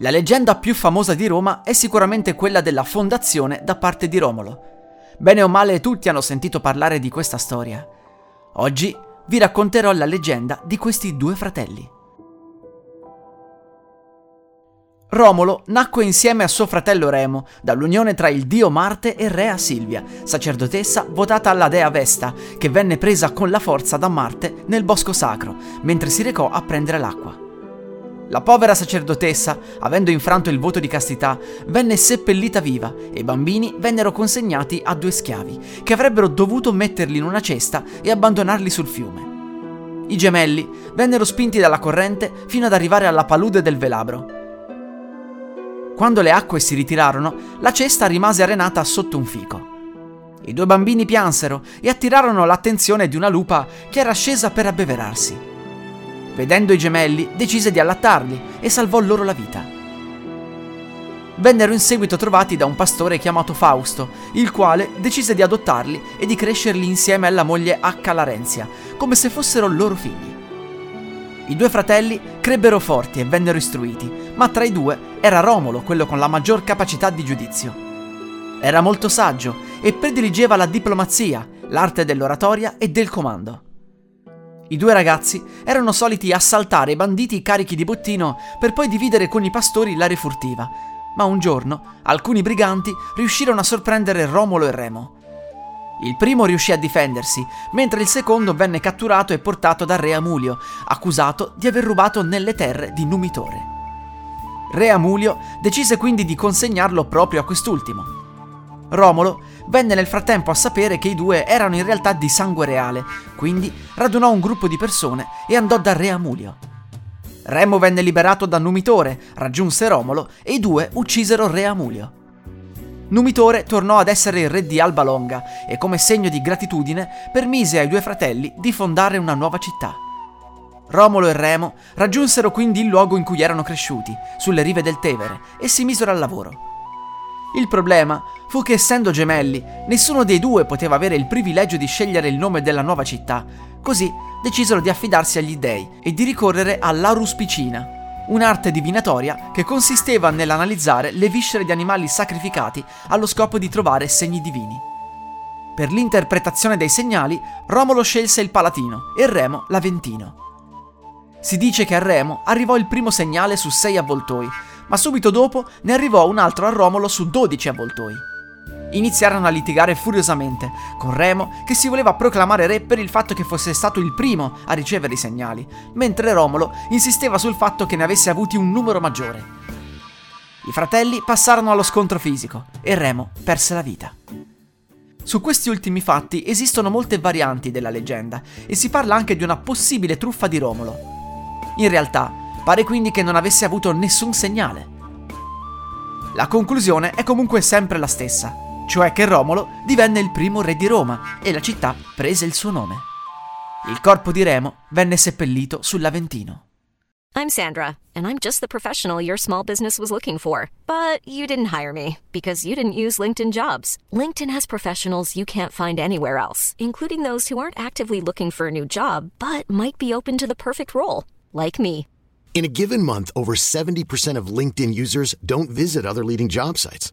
La leggenda più famosa di Roma è sicuramente quella della fondazione da parte di Romolo. Bene o male tutti hanno sentito parlare di questa storia. Oggi vi racconterò la leggenda di questi due fratelli. Romolo nacque insieme a suo fratello Remo dall'unione tra il dio Marte e Rea Silvia, sacerdotessa votata alla dea Vesta, che venne presa con la forza da Marte nel bosco sacro, mentre si recò a prendere l'acqua. La povera sacerdotessa, avendo infranto il voto di castità, venne seppellita viva e i bambini vennero consegnati a due schiavi, che avrebbero dovuto metterli in una cesta e abbandonarli sul fiume. I gemelli vennero spinti dalla corrente fino ad arrivare alla palude del Velabro. Quando le acque si ritirarono, la cesta rimase arenata sotto un fico. I due bambini piansero e attirarono l'attenzione di una lupa che era scesa per abbeverarsi. Vedendo i gemelli, decise di allattarli e salvò loro la vita. Vennero in seguito trovati da un pastore chiamato Fausto, il quale decise di adottarli e di crescerli insieme alla moglie H. Larenzia, come se fossero loro figli. I due fratelli crebbero forti e vennero istruiti, ma tra i due era Romolo quello con la maggior capacità di giudizio. Era molto saggio e prediligeva la diplomazia, l'arte dell'oratoria e del comando. I due ragazzi erano soliti assaltare banditi carichi di bottino per poi dividere con i pastori la refurtiva, ma un giorno alcuni briganti riuscirono a sorprendere Romolo e Remo. Il primo riuscì a difendersi, mentre il secondo venne catturato e portato da Re Amulio, accusato di aver rubato nelle terre di Numitore. Re Amulio decise quindi di consegnarlo proprio a quest'ultimo. Romolo venne nel frattempo a sapere che i due erano in realtà di sangue reale, quindi radunò un gruppo di persone e andò da Re Amulio. Remo venne liberato da Numitore, raggiunse Romolo e i due uccisero Re Amulio. Numitore tornò ad essere il re di Alba Longa e come segno di gratitudine permise ai due fratelli di fondare una nuova città. Romolo e Remo raggiunsero quindi il luogo in cui erano cresciuti, sulle rive del Tevere, e si misero al lavoro. Il problema fu che essendo gemelli, nessuno dei due poteva avere il privilegio di scegliere il nome della nuova città, così decisero di affidarsi agli dei e di ricorrere all'aruspicina, un'arte divinatoria che consisteva nell'analizzare le viscere di animali sacrificati allo scopo di trovare segni divini. Per l'interpretazione dei segnali, Romolo scelse il Palatino e Remo l'Aventino. Si dice che a Remo arrivò il primo segnale su sei avvoltoi, ma subito dopo ne arrivò un altro a Romolo su 12 avvoltoi. Iniziarono a litigare furiosamente, con Remo che si voleva proclamare re per il fatto che fosse stato il primo a ricevere i segnali, mentre Romolo insisteva sul fatto che ne avesse avuti un numero maggiore. I fratelli passarono allo scontro fisico e Remo perse la vita. Su questi ultimi fatti esistono molte varianti della leggenda e si parla anche di una possibile truffa di Romolo. In realtà, Pare quindi che non avesse avuto nessun segnale. La conclusione è comunque sempre la stessa, cioè che Romolo divenne il primo re di Roma e la città prese il suo nome. Il corpo di Remo venne seppellito sull'Aventino. I'm Sandra, and I'm just the professional your small business was looking for. But you didn't hire me because you didn't use LinkedIn jobs. LinkedIn has professionals you can't find anywhere else, including those who aren't actively looking for a new job but might be open to the perfect role, like me. In a given month, over 70% of LinkedIn users don't visit other leading job sites.